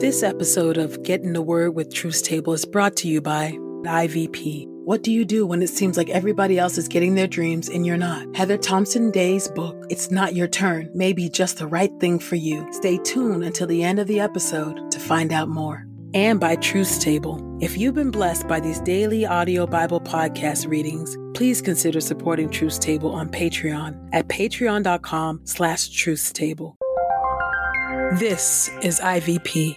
This episode of Get in the Word with Truth's Table is brought to you by IVP. What do you do when it seems like everybody else is getting their dreams and you're not? Heather Thompson Day's book, It's Not Your Turn, may be just the right thing for you. Stay tuned until the end of the episode to find out more. And by Truth's Table. If you've been blessed by these daily audio Bible podcast readings, please consider supporting Truth's Table on Patreon at patreon.com slash truthstable. This is IVP.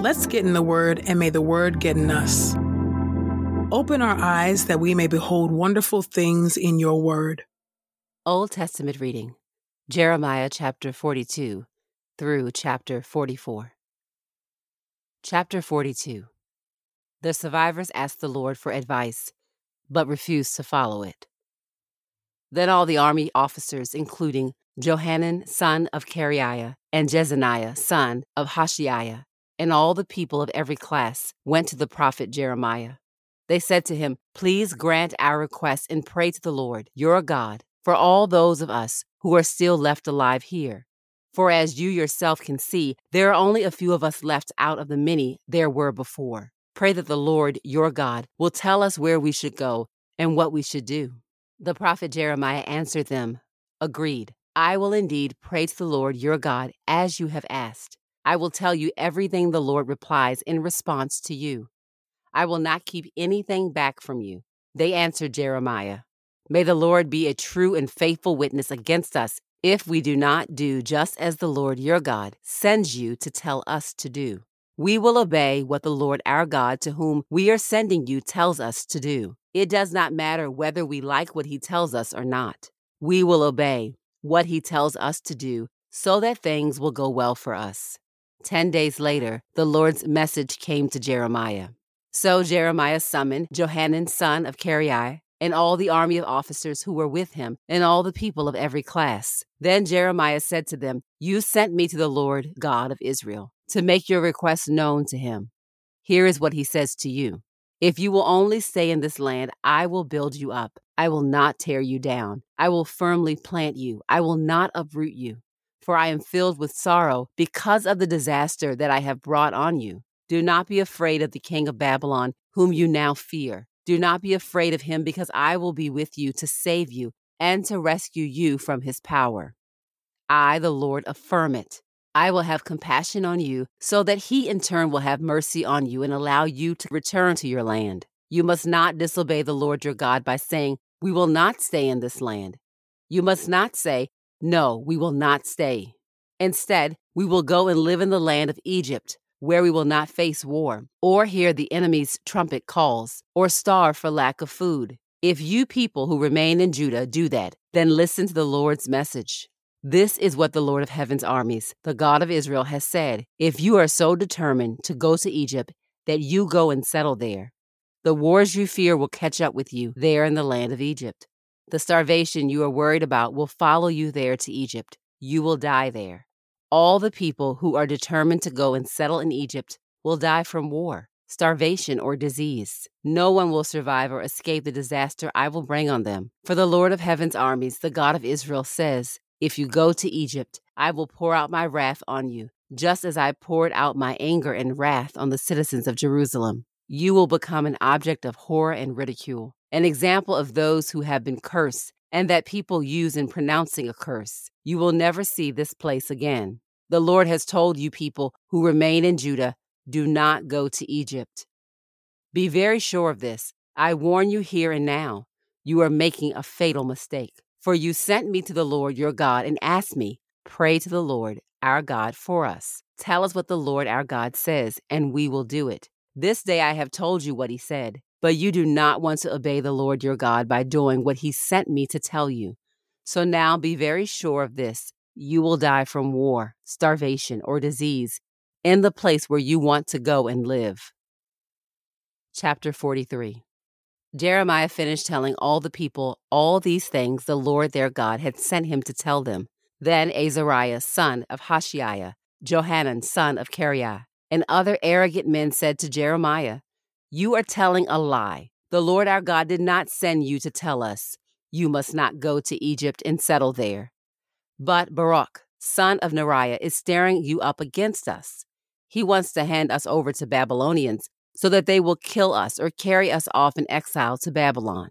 Let's get in the Word, and may the Word get in us. Open our eyes that we may behold wonderful things in your Word. Old Testament reading Jeremiah chapter 42 through chapter 44. Chapter 42 The survivors asked the Lord for advice, but refused to follow it. Then all the army officers, including Johanan, son of Kareah, and Jezaniah, son of Hoshaiah, and all the people of every class, went to the prophet Jeremiah. They said to him, Please grant our request and pray to the Lord, your God, for all those of us who are still left alive here. For as you yourself can see, there are only a few of us left out of the many there were before. Pray that the Lord, your God, will tell us where we should go and what we should do. The prophet Jeremiah answered them, Agreed. I will indeed pray to the Lord your God as you have asked. I will tell you everything the Lord replies in response to you. I will not keep anything back from you. They answered Jeremiah, May the Lord be a true and faithful witness against us if we do not do just as the Lord your God sends you to tell us to do. We will obey what the Lord our God, to whom we are sending you, tells us to do. It does not matter whether we like what he tells us or not. We will obey what he tells us to do so that things will go well for us. Ten days later, the Lord's message came to Jeremiah. So Jeremiah summoned Johanan, son of Kareah, and all the army of officers who were with him, and all the people of every class. Then Jeremiah said to them, You sent me to the Lord God of Israel to make your request known to him. Here is what he says to you If you will only stay in this land, I will build you up. I will not tear you down. I will firmly plant you. I will not uproot you. For I am filled with sorrow because of the disaster that I have brought on you. Do not be afraid of the king of Babylon, whom you now fear. Do not be afraid of him, because I will be with you to save you and to rescue you from his power. I, the Lord, affirm it. I will have compassion on you, so that he in turn will have mercy on you and allow you to return to your land. You must not disobey the Lord your God by saying, We will not stay in this land. You must not say, No, we will not stay. Instead, we will go and live in the land of Egypt, where we will not face war, or hear the enemy's trumpet calls, or starve for lack of food. If you people who remain in Judah do that, then listen to the Lord's message. This is what the Lord of heaven's armies, the God of Israel, has said. If you are so determined to go to Egypt that you go and settle there, the wars you fear will catch up with you there in the land of Egypt. The starvation you are worried about will follow you there to Egypt. You will die there. All the people who are determined to go and settle in Egypt will die from war, starvation, or disease. No one will survive or escape the disaster I will bring on them. For the Lord of heaven's armies, the God of Israel, says, If you go to Egypt, I will pour out my wrath on you, just as I poured out my anger and wrath on the citizens of Jerusalem. You will become an object of horror and ridicule, an example of those who have been cursed and that people use in pronouncing a curse. You will never see this place again. The Lord has told you, people who remain in Judah, do not go to Egypt. Be very sure of this. I warn you here and now. You are making a fatal mistake. For you sent me to the Lord your God and asked me, Pray to the Lord our God for us. Tell us what the Lord our God says, and we will do it. This day I have told you what he said, but you do not want to obey the Lord your God by doing what he sent me to tell you. So now be very sure of this you will die from war, starvation, or disease in the place where you want to go and live. Chapter 43 Jeremiah finished telling all the people all these things the Lord their God had sent him to tell them. Then Azariah, son of Hoshaiah, Johanan, son of Kareah, and other arrogant men said to Jeremiah, You are telling a lie. The Lord our God did not send you to tell us, You must not go to Egypt and settle there. But Baruch, son of Neriah, is staring you up against us. He wants to hand us over to Babylonians so that they will kill us or carry us off in exile to Babylon.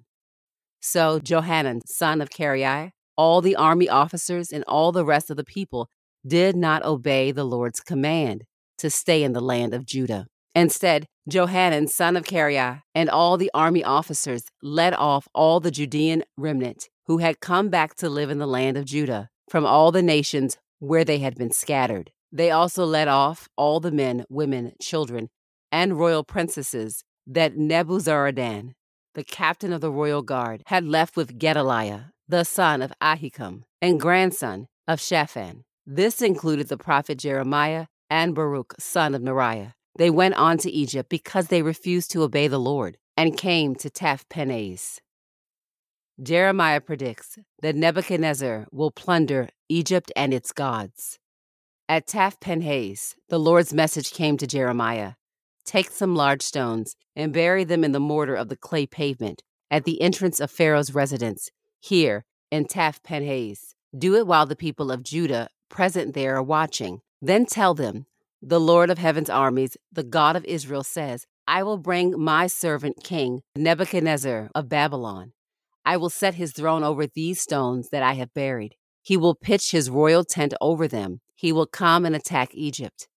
So Johanan, son of Kareah, all the army officers, and all the rest of the people did not obey the Lord's command to stay in the land of Judah. Instead, Johanan, son of Kareah, and all the army officers led off all the Judean remnant who had come back to live in the land of Judah from all the nations where they had been scattered. They also led off all the men, women, children, and royal princesses that Nebuzaradan, the captain of the royal guard, had left with Gedaliah, the son of Ahikam, and grandson of Shaphan. This included the prophet Jeremiah and Baruch, son of Neriah. They went on to Egypt because they refused to obey the Lord and came to Tahpanhes. Jeremiah predicts that Nebuchadnezzar will plunder Egypt and its gods. At Tahpanhes, the Lord's message came to Jeremiah Take some large stones and bury them in the mortar of the clay pavement at the entrance of Pharaoh's residence, here in Tahpanhes. Do it while the people of Judah present there are watching. Then tell them, The Lord of heaven's armies, the God of Israel, says, I will bring my servant king Nebuchadnezzar of Babylon I will set his throne over these stones that I have buried. He will pitch his royal tent over them. He will come and attack Egypt.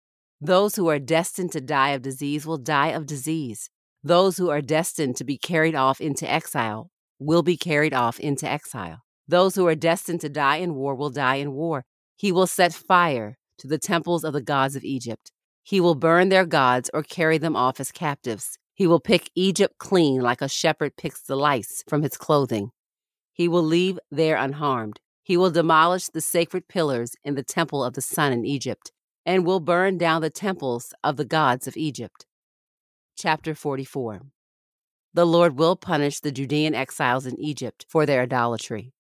Those who are destined to die of disease will die of disease. Those who are destined to be carried off into exile will be carried off into exile. Those who are destined to die in war will die in war. He will set fire to the temples of the gods of Egypt. He will burn their gods or carry them off as captives. He will pick Egypt clean like a shepherd picks the lice from his clothing. He will leave there unharmed. He will demolish the sacred pillars in the temple of the sun in Egypt, and will burn down the temples of the gods of Egypt. Chapter 44 The Lord will punish the Judean exiles in Egypt for their idolatry.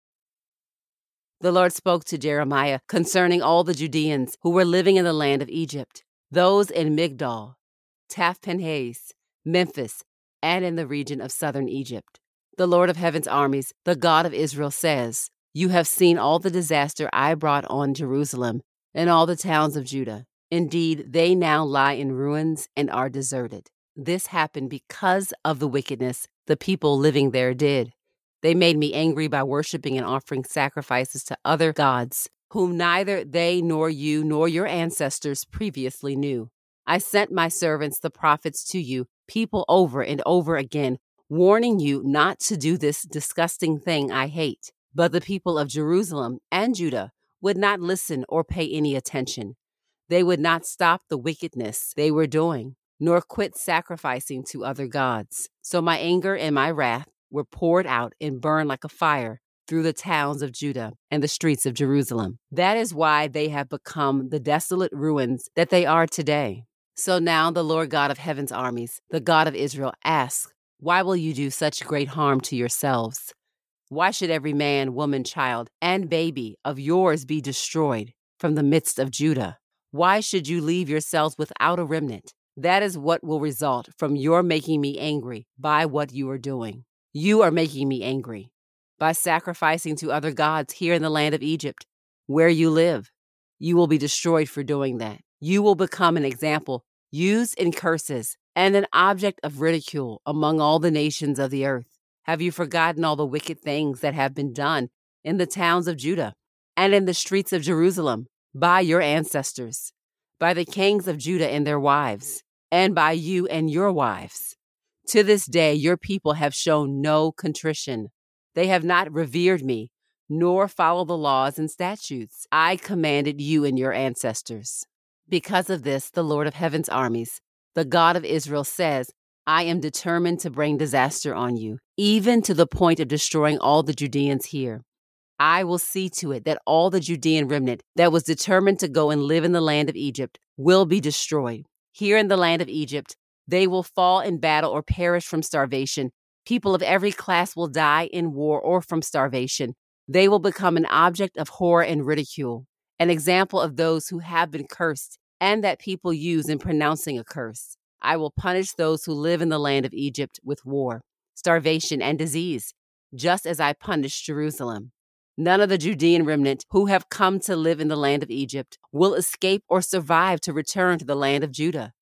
The Lord spoke to Jeremiah concerning all the Judeans who were living in the land of Egypt, those in Migdol, Tahpanhes, Memphis, and in the region of southern Egypt. The Lord of heaven's armies, the God of Israel, says, You have seen all the disaster I brought on Jerusalem and all the towns of Judah. Indeed, they now lie in ruins and are deserted. This happened because of the wickedness the people living there did. They made me angry by worshiping and offering sacrifices to other gods, whom neither they nor you nor your ancestors previously knew. I sent my servants, the prophets, to you people over and over again, warning you not to do this disgusting thing I hate. But the people of Jerusalem and Judah would not listen or pay any attention. They would not stop the wickedness they were doing, nor quit sacrificing to other gods. So my anger and my wrath were poured out and burned like a fire through the towns of Judah and the streets of Jerusalem. That is why they have become the desolate ruins that they are today. So now the Lord God of heaven's armies, the God of Israel, asks, Why will you do such great harm to yourselves? Why should every man, woman, child, and baby of yours be destroyed from the midst of Judah? Why should you leave yourselves without a remnant? That is what will result from your making me angry by what you are doing. You are making me angry by sacrificing to other gods here in the land of Egypt, where you live. You will be destroyed for doing that. You will become an example used in curses and an object of ridicule among all the nations of the earth. Have you forgotten all the wicked things that have been done in the towns of Judah and in the streets of Jerusalem by your ancestors, by the kings of Judah and their wives, and by you and your wives? To this day, your people have shown no contrition. They have not revered me, nor followed the laws and statutes I commanded you and your ancestors. Because of this, the Lord of heaven's armies, the God of Israel, says, I am determined to bring disaster on you, even to the point of destroying all the Judeans here. I will see to it that all the Judean remnant that was determined to go and live in the land of Egypt will be destroyed. Here in the land of Egypt, they will fall in battle or perish from starvation. People of every class will die in war or from starvation. They will become an object of horror and ridicule, an example of those who have been cursed and that people use in pronouncing a curse. I will punish those who live in the land of Egypt with war, starvation, and disease, just as I punished Jerusalem. None of the Judean remnant who have come to live in the land of Egypt will escape or survive to return to the land of Judah.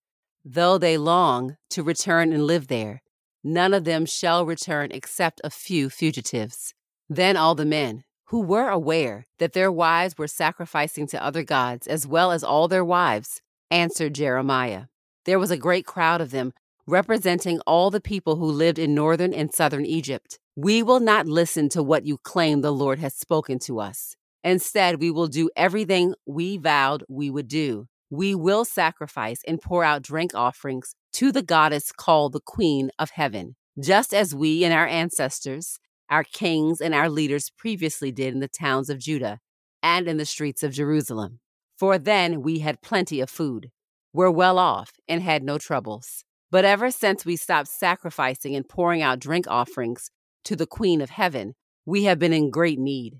Though they long to return and live there, none of them shall return except a few fugitives. Then all the men, who were aware that their wives were sacrificing to other gods as well as all their wives, answered Jeremiah. There was a great crowd of them, representing all the people who lived in northern and southern Egypt. We will not listen to what you claim the Lord has spoken to us. Instead, we will do everything we vowed we would do we will sacrifice and pour out drink offerings to the goddess called the Queen of Heaven, just as we and our ancestors, our kings, and our leaders previously did in the towns of Judah and in the streets of Jerusalem. For then we had plenty of food, were well off, and had no troubles. But ever since we stopped sacrificing and pouring out drink offerings to the Queen of Heaven, we have been in great need.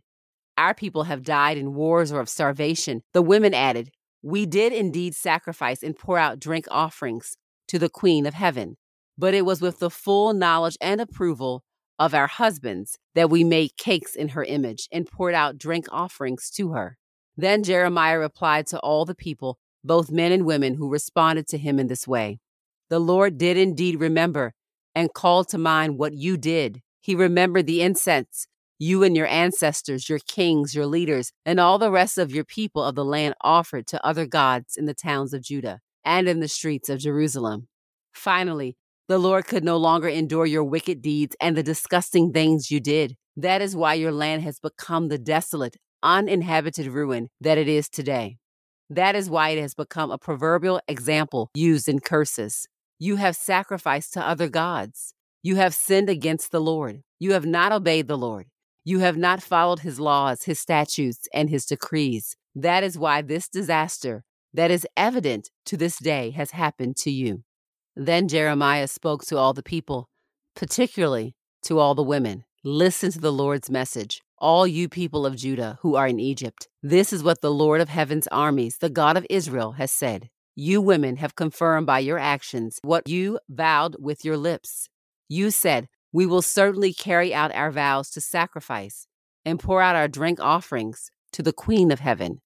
Our people have died in wars or of starvation. The women added, we did indeed sacrifice and pour out drink offerings to the Queen of Heaven, but it was with the full knowledge and approval of our husbands that we made cakes in her image and poured out drink offerings to her. Then Jeremiah replied to all the people, both men and women, who responded to him in this way The Lord did indeed remember and call to mind what you did. He remembered the incense you and your ancestors, your kings, your leaders, and all the rest of your people of the land offered to other gods in the towns of Judah and in the streets of Jerusalem. Finally, the Lord could no longer endure your wicked deeds and the disgusting things you did. That is why your land has become the desolate, uninhabited ruin that it is today. That is why it has become a proverbial example used in curses. You have sacrificed to other gods. You have sinned against the Lord. You have not obeyed the Lord. You have not followed his laws, his statutes, and his decrees. That is why this disaster, that is evident to this day, has happened to you. Then Jeremiah spoke to all the people, particularly to all the women. Listen to the Lord's message, all you people of Judah who are in Egypt. This is what the Lord of heaven's armies, the God of Israel, has said. You women have confirmed by your actions what you vowed with your lips. You said, we will certainly carry out our vows to sacrifice and pour out our drink offerings to the Queen of Heaven.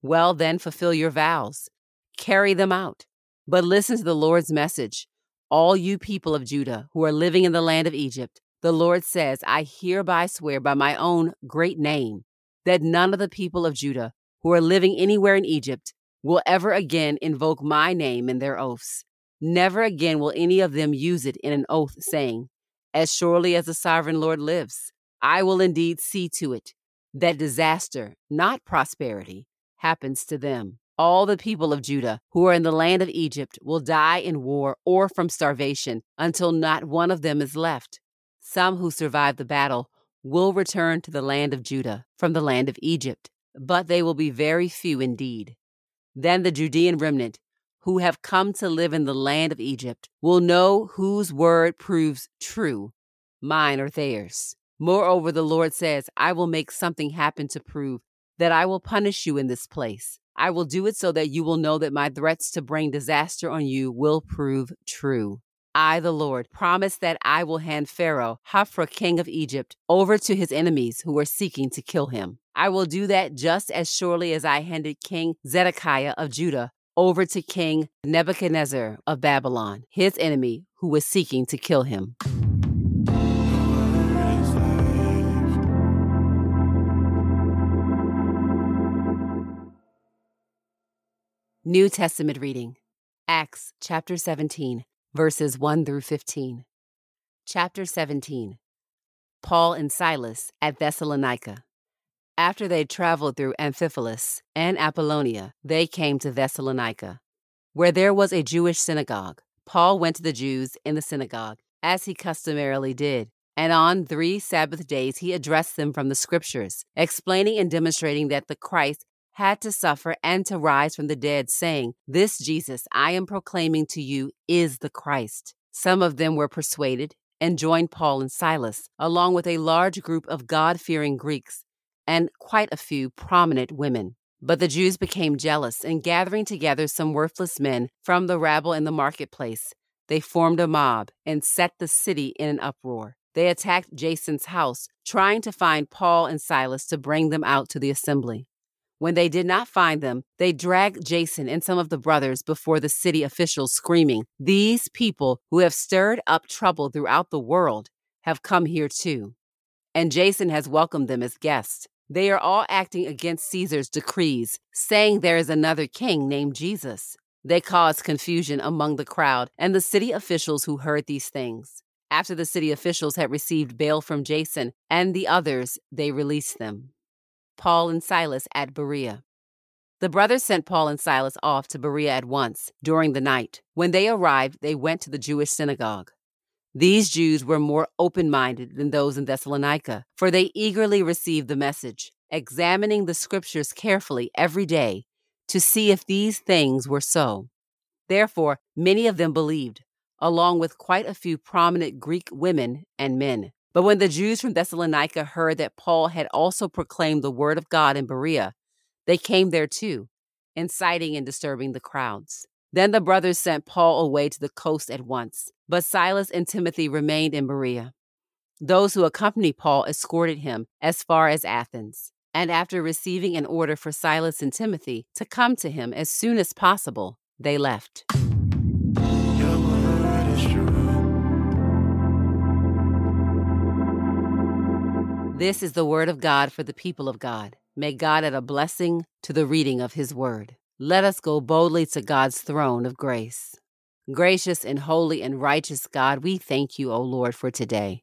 Well, then, fulfill your vows, carry them out. But listen to the Lord's message. All you people of Judah who are living in the land of Egypt, the Lord says, I hereby swear by my own great name that none of the people of Judah who are living anywhere in Egypt will ever again invoke my name in their oaths. Never again will any of them use it in an oath, saying, as surely as the sovereign Lord lives, I will indeed see to it that disaster, not prosperity, happens to them. All the people of Judah who are in the land of Egypt will die in war or from starvation until not one of them is left. Some who survive the battle will return to the land of Judah from the land of Egypt, but they will be very few indeed. Then the Judean remnant who have come to live in the land of Egypt will know whose word proves true, mine or theirs. Moreover, the Lord says, I will make something happen to prove that I will punish you in this place. I will do it so that you will know that my threats to bring disaster on you will prove true. I, the Lord, promise that I will hand Pharaoh, Hophra, king of Egypt, over to his enemies who are seeking to kill him. I will do that just as surely as I handed King Zedekiah of Judah over to King Nebuchadnezzar of Babylon, his enemy who was seeking to kill him. New Testament reading Acts chapter 17, verses 1 through 15. Chapter 17 Paul and Silas at Thessalonica. After they traveled through Amphipolis and Apollonia, they came to Thessalonica, where there was a Jewish synagogue. Paul went to the Jews in the synagogue, as he customarily did, and on three Sabbath days he addressed them from the Scriptures, explaining and demonstrating that the Christ had to suffer and to rise from the dead, saying, This Jesus I am proclaiming to you is the Christ. Some of them were persuaded and joined Paul and Silas, along with a large group of God fearing Greeks and quite a few prominent women. But the Jews became jealous, and gathering together some worthless men from the rabble in the marketplace, they formed a mob and set the city in an uproar. They attacked Jason's house, trying to find Paul and Silas to bring them out to the assembly. When they did not find them, they dragged Jason and some of the brothers before the city officials, screaming, These people who have stirred up trouble throughout the world have come here too. And Jason has welcomed them as guests. They are all acting against Caesar's decrees, saying there is another king named Jesus. They caused confusion among the crowd and the city officials who heard these things. After the city officials had received bail from Jason and the others, they released them. Paul and Silas at Berea. The brothers sent Paul and Silas off to Berea at once during the night. When they arrived, they went to the Jewish synagogue. These Jews were more open minded than those in Thessalonica, for they eagerly received the message, examining the scriptures carefully every day to see if these things were so. Therefore, many of them believed, along with quite a few prominent Greek women and men. But when the Jews from Thessalonica heard that Paul had also proclaimed the word of God in Berea, they came there too, inciting and disturbing the crowds. Then the brothers sent Paul away to the coast at once, but Silas and Timothy remained in Berea. Those who accompanied Paul escorted him as far as Athens, and after receiving an order for Silas and Timothy to come to him as soon as possible, they left. This is the word of God for the people of God. May God add a blessing to the reading of his word. Let us go boldly to God's throne of grace. Gracious and holy and righteous God, we thank you, O Lord, for today.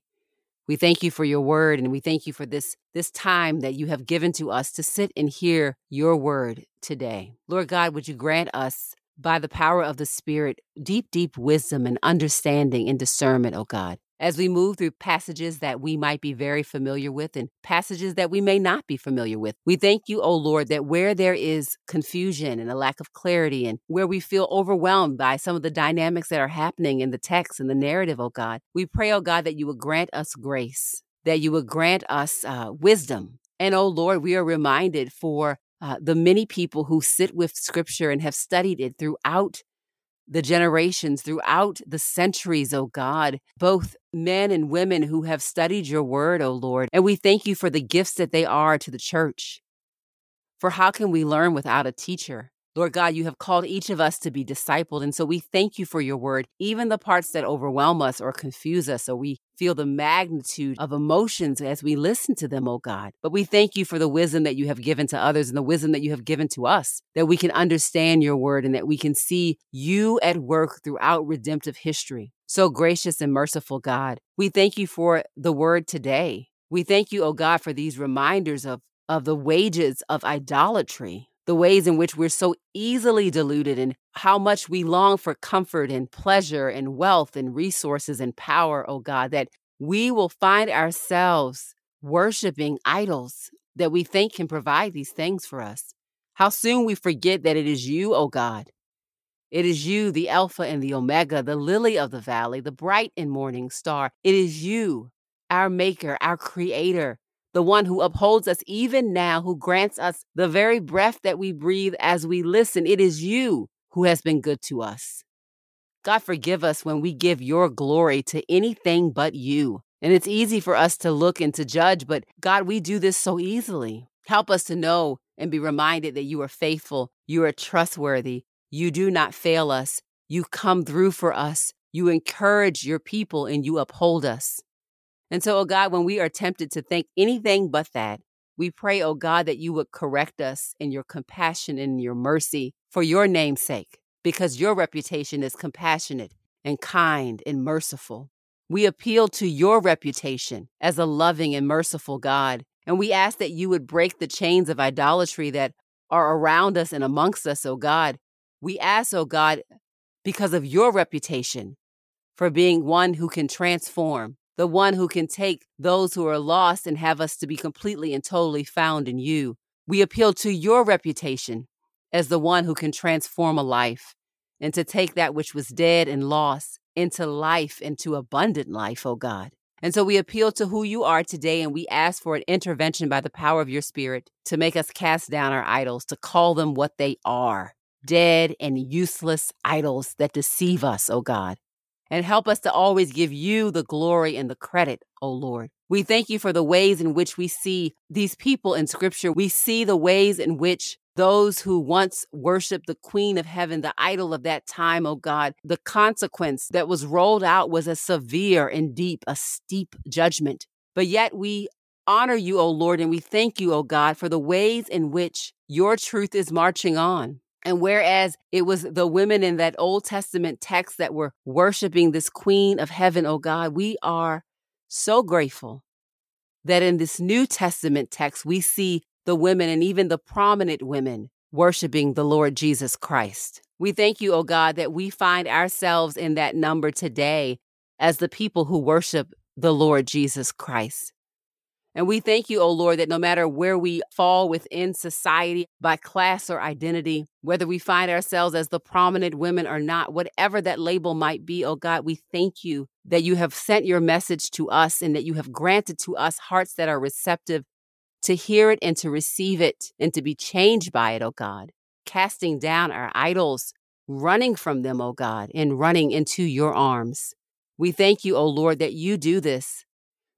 We thank you for your word and we thank you for this, this time that you have given to us to sit and hear your word today. Lord God, would you grant us by the power of the Spirit deep, deep wisdom and understanding and discernment, O God as we move through passages that we might be very familiar with and passages that we may not be familiar with. We thank you, O Lord, that where there is confusion and a lack of clarity and where we feel overwhelmed by some of the dynamics that are happening in the text and the narrative, O God, we pray, O God, that you would grant us grace, that you would grant us uh, wisdom. And, O Lord, we are reminded for uh, the many people who sit with scripture and have studied it throughout the generations, throughout the centuries, O God, both men and women who have studied your word, O Lord. And we thank you for the gifts that they are to the church. For how can we learn without a teacher? Lord God, you have called each of us to be discipled. And so we thank you for your word, even the parts that overwhelm us or confuse us, or we feel the magnitude of emotions as we listen to them, oh God. But we thank you for the wisdom that you have given to others and the wisdom that you have given to us, that we can understand your word and that we can see you at work throughout redemptive history. So gracious and merciful God, we thank you for the word today. We thank you, oh God, for these reminders of, of the wages of idolatry the ways in which we're so easily deluded and how much we long for comfort and pleasure and wealth and resources and power, oh God, that we will find ourselves worshiping idols that we think can provide these things for us. How soon we forget that it is you, oh God. It is you, the Alpha and the Omega, the lily of the valley, the bright and morning star. It is you, our Maker, our Creator, the one who upholds us even now, who grants us the very breath that we breathe as we listen. It is you who has been good to us. God, forgive us when we give your glory to anything but you. And it's easy for us to look and to judge, but God, we do this so easily. Help us to know and be reminded that you are faithful, you are trustworthy, You do not fail us. You come through for us. You encourage your people and you uphold us. And so, oh God, when we are tempted to think anything but that, we pray, oh God, that you would correct us in your compassion and your mercy for your name's sake, because your reputation is compassionate and kind and merciful. We appeal to your reputation as a loving and merciful God, and we ask that you would break the chains of idolatry that are around us and amongst us, oh God. We ask, oh God, because of your reputation for being one who can transform, the one who can take those who are lost and have us to be completely and totally found in you. We appeal to your reputation as the one who can transform a life and to take that which was dead and lost into life, into abundant life, oh God. And so we appeal to who you are today and we ask for an intervention by the power of your spirit to make us cast down our idols, to call them what they are dead and useless idols that deceive us, oh God and help us to always give you the glory and the credit, O Lord. We thank you for the ways in which we see these people in scripture. We see the ways in which those who once worshiped the Queen of Heaven, the idol of that time, O God, the consequence that was rolled out was a severe and deep, a steep judgment. But yet we honor you, O Lord, and we thank you, O God, for the ways in which your truth is marching on. And whereas it was the women in that Old Testament text that were worshiping this Queen of Heaven, oh God, we are so grateful that in this New Testament text, we see the women and even the prominent women worshiping the Lord Jesus Christ. We thank you, oh God, that we find ourselves in that number today as the people who worship the Lord Jesus Christ. And we thank you, O oh Lord, that no matter where we fall within society by class or identity, whether we find ourselves as the prominent women or not, whatever that label might be, O oh God, we thank you that you have sent your message to us and that you have granted to us hearts that are receptive to hear it and to receive it and to be changed by it, O oh God, casting down our idols, running from them, O God, and running into your arms. We thank you, O Lord, that you do this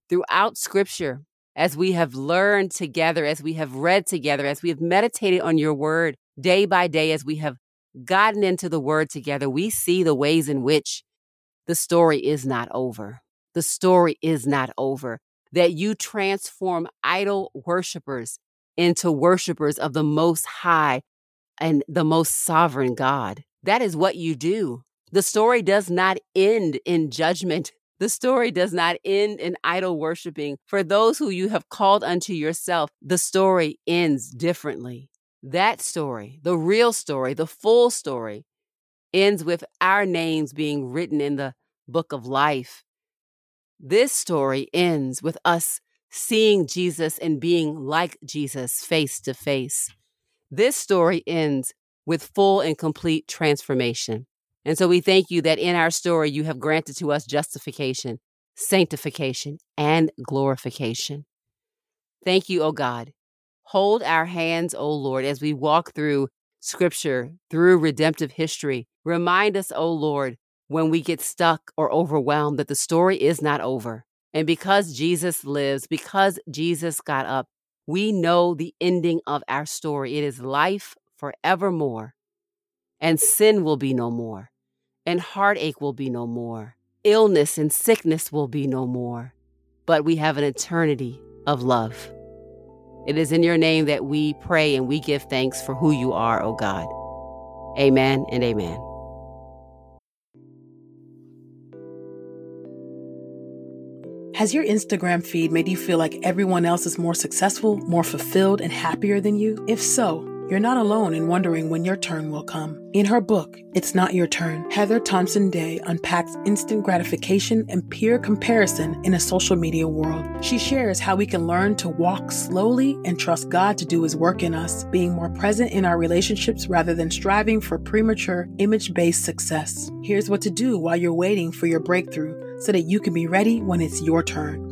throughout scripture as we have learned together, as we have read together, as we have meditated on your word day by day, as we have gotten into the word together, we see the ways in which the story is not over. The story is not over. That you transform idol worshipers into worshipers of the most high and the most sovereign God. That is what you do. The story does not end in judgment. The story does not end in idol worshiping. For those who you have called unto yourself, the story ends differently. That story, the real story, the full story, ends with our names being written in the book of life. This story ends with us seeing Jesus and being like Jesus face to face. This story ends with full and complete transformation. And so we thank you that in our story, you have granted to us justification, sanctification, and glorification. Thank you, O God. Hold our hands, O Lord, as we walk through scripture, through redemptive history. Remind us, O Lord, when we get stuck or overwhelmed, that the story is not over. And because Jesus lives, because Jesus got up, we know the ending of our story. It is life forevermore, and sin will be no more and heartache will be no more. Illness and sickness will be no more. But we have an eternity of love. It is in your name that we pray and we give thanks for who you are, O God. Amen and amen. Has your Instagram feed made you feel like everyone else is more successful, more fulfilled, and happier than you? If so, you're not alone in wondering when your turn will come. In her book, It's Not Your Turn, Heather Thompson Day unpacks instant gratification and peer comparison in a social media world. She shares how we can learn to walk slowly and trust God to do his work in us, being more present in our relationships rather than striving for premature, image based success. Here's what to do while you're waiting for your breakthrough so that you can be ready when it's your turn.